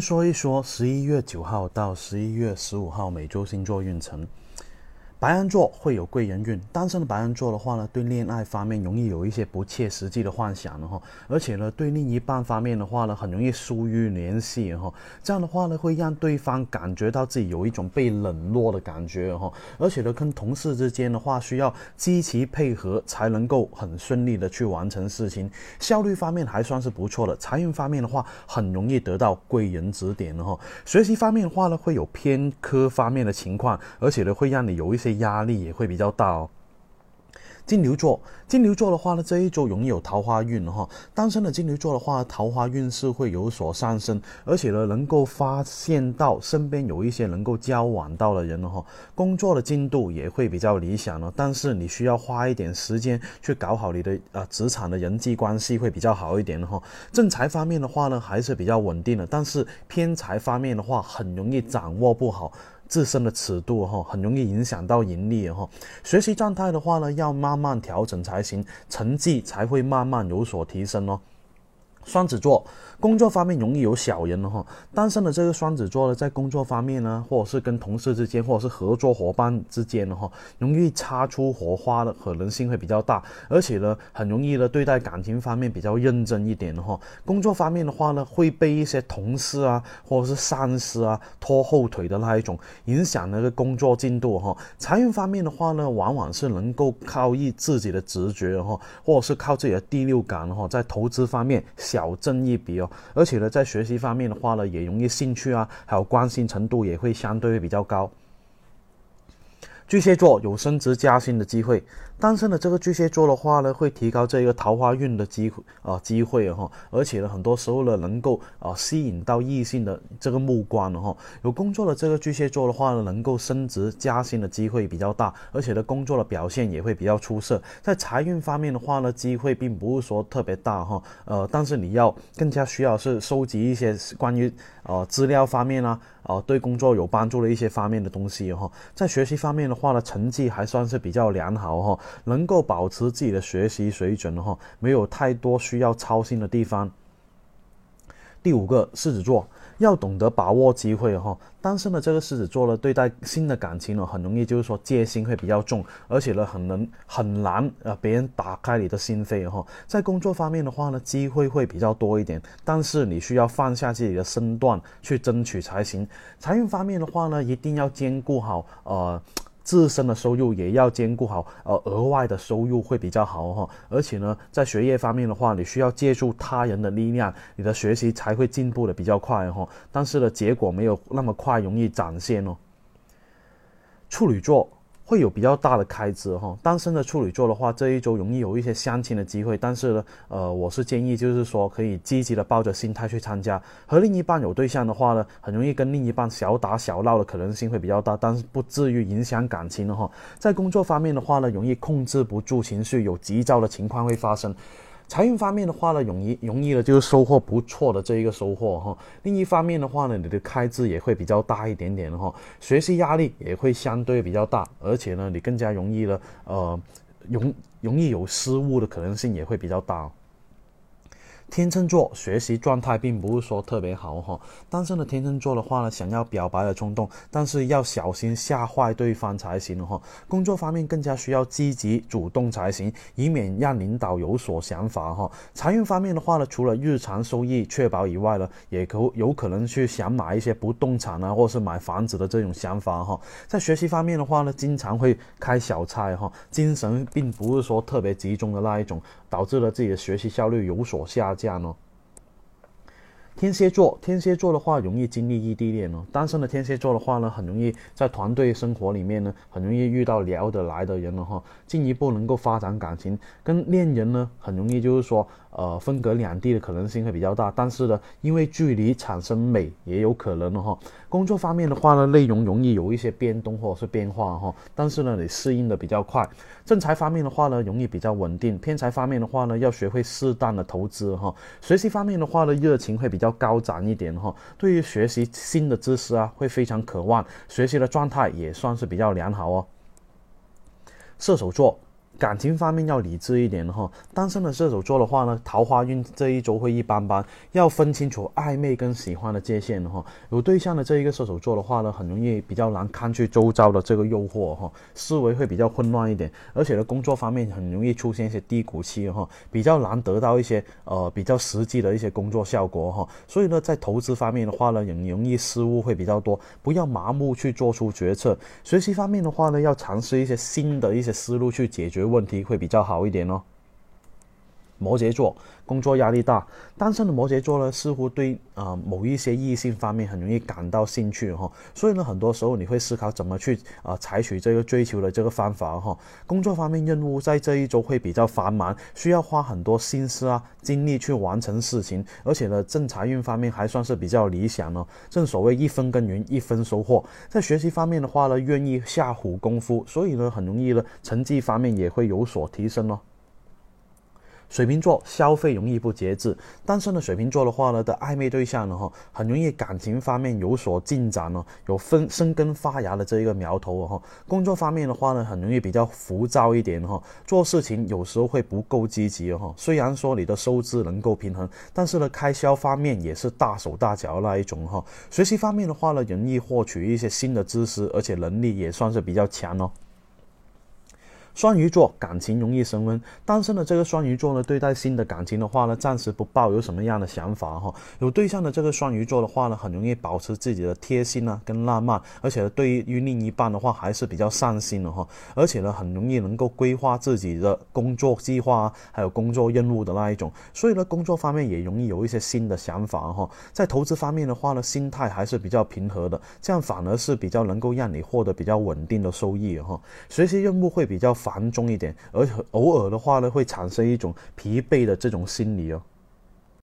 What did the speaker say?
说一说十一月九号到十一月十五号每周星座运程。白羊座会有贵人运，单身的白羊座的话呢，对恋爱方面容易有一些不切实际的幻想的哈，而且呢，对另一半方面的话呢，很容易疏于联系哈，这样的话呢，会让对方感觉到自己有一种被冷落的感觉哈，而且呢，跟同事之间的话需要积极配合才能够很顺利的去完成事情，效率方面还算是不错的，财运方面的话很容易得到贵人指点哈，学习方面的话呢，会有偏科方面的情况，而且呢，会让你有一些。压力也会比较大哦。金牛座，金牛座的话呢，这一周容易有桃花运哈。单身的金牛座的话，桃花运势会有所上升，而且呢，能够发现到身边有一些能够交往到的人哈。工作的进度也会比较理想了，但是你需要花一点时间去搞好你的呃职场的人际关系会比较好一点哈。正财方面的话呢，还是比较稳定的，但是偏财方面的话，很容易掌握不好。自身的尺度哈，很容易影响到盈利哈。学习状态的话呢，要慢慢调整才行，成绩才会慢慢有所提升哦。双子座工作方面容易有小人哈，单身的这个双子座呢，在工作方面呢，或者是跟同事之间，或者是合作伙伴之间的哈，容易擦出火花的可能性会比较大，而且呢，很容易的对待感情方面比较认真一点的哈。工作方面的话呢，会被一些同事啊，或者是上司啊拖后腿的那一种，影响那个工作进度哈。财运方面的话呢，往往是能够靠一自己的直觉哈，或者是靠自己的第六感哈，在投资方面小。小挣一笔哦，而且呢，在学习方面的话呢，也容易兴趣啊，还有关心程度也会相对比较高。巨蟹座有升职加薪的机会，单身的这个巨蟹座的话呢，会提高这个桃花运的机会啊机会哈，而且呢，很多时候呢，能够啊吸引到异性的这个目光的哈。有工作的这个巨蟹座的话呢，能够升职加薪的机会比较大，而且呢，工作的表现也会比较出色。在财运方面的话呢，机会并不是说特别大哈，呃，但是你要更加需要是收集一些关于呃资料方面啊。哦，对工作有帮助的一些方面的东西哈，在学习方面的话呢，成绩还算是比较良好哈，能够保持自己的学习水准哈，没有太多需要操心的地方。第五个，狮子座。要懂得把握机会哈，单身的这个狮子座呢，对待新的感情呢，很容易就是说戒心会比较重，而且呢，很能很难呃别人打开你的心扉哈。在工作方面的话呢，机会会比较多一点，但是你需要放下自己的身段去争取才行。财运方面的话呢，一定要兼顾好呃。自身的收入也要兼顾好，呃，额外的收入会比较好哈。而且呢，在学业方面的话，你需要借助他人的力量，你的学习才会进步的比较快哈。但是呢，结果没有那么快容易展现哦。处女座。会有比较大的开支哈，单身的处女座的话，这一周容易有一些相亲的机会，但是呢，呃，我是建议就是说可以积极的抱着心态去参加。和另一半有对象的话呢，很容易跟另一半小打小闹的可能性会比较大，但是不至于影响感情的哈。在工作方面的话呢，容易控制不住情绪，有急躁的情况会发生。财运方面的话呢，容易容易呢就是收获不错的这一个收获哈。另一方面的话呢，你的开支也会比较大一点点哈，学习压力也会相对比较大，而且呢，你更加容易呢呃，容容易有失误的可能性也会比较大。天秤座学习状态并不是说特别好哈，单身的天秤座的话呢，想要表白的冲动，但是要小心吓坏对方才行哈。工作方面更加需要积极主动才行，以免让领导有所想法哈。财运方面的话呢，除了日常收益确保以外呢，也可有可能去想买一些不动产啊，或是买房子的这种想法哈。在学习方面的话呢，经常会开小差哈，精神并不是说特别集中的那一种。导致了自己的学习效率有所下降价呢。天蝎座，天蝎座的话容易经历异地恋哦。单身的天蝎座的话呢，很容易在团队生活里面呢，很容易遇到聊得来的人了哈，进一步能够发展感情。跟恋人呢，很容易就是说。呃，分隔两地的可能性会比较大，但是呢，因为距离产生美也有可能的哈。工作方面的话呢，内容容易有一些变动或者是变化哈，但是呢，你适应的比较快。正财方面的话呢，容易比较稳定；偏财方面的话呢，要学会适当的投资哈。学习方面的话呢，热情会比较高涨一点哈。对于学习新的知识啊，会非常渴望，学习的状态也算是比较良好哦。射手座。感情方面要理智一点哈。单身的射手座的话呢，桃花运这一周会一般般，要分清楚暧昧跟喜欢的界限哈。有对象的这一个射手座的话呢，很容易比较难抗拒周遭的这个诱惑哈，思维会比较混乱一点，而且呢，工作方面很容易出现一些低谷期哈，比较难得到一些呃比较实际的一些工作效果哈。所以呢，在投资方面的话呢，很容易失误会比较多，不要盲目去做出决策。学习方面的话呢，要尝试一些新的一些思路去解决问题，会比较好一点哦。摩羯座工作压力大，单身的摩羯座呢，似乎对啊某一些异性方面很容易感到兴趣哈，所以呢，很多时候你会思考怎么去啊采取这个追求的这个方法哈。工作方面任务在这一周会比较繁忙，需要花很多心思啊精力去完成事情，而且呢，正财运方面还算是比较理想哦。正所谓一分耕耘一分收获，在学习方面的话呢，愿意下苦功夫，所以呢，很容易呢，成绩方面也会有所提升哦。水瓶座消费容易不节制，单身的水瓶座的话呢，的暧昧对象呢哈，很容易感情方面有所进展哦，有分生根发芽的这一个苗头哦哈。工作方面的话呢，很容易比较浮躁一点哈，做事情有时候会不够积极哈。虽然说你的收支能够平衡，但是呢，开销方面也是大手大脚那一种哈。学习方面的话呢，容易获取一些新的知识，而且能力也算是比较强哦。双鱼座感情容易升温，单身的这个双鱼座呢，对待新的感情的话呢，暂时不抱有什么样的想法哈。有对象的这个双鱼座的话呢，很容易保持自己的贴心啊，跟浪漫，而且对于另一半的话还是比较上心的哈。而且呢，很容易能够规划自己的工作计划啊，还有工作任务的那一种。所以呢，工作方面也容易有一些新的想法哈。在投资方面的话呢，心态还是比较平和的，这样反而是比较能够让你获得比较稳定的收益哈。学习任务会比较。繁重一点，而偶尔的话呢，会产生一种疲惫的这种心理哦。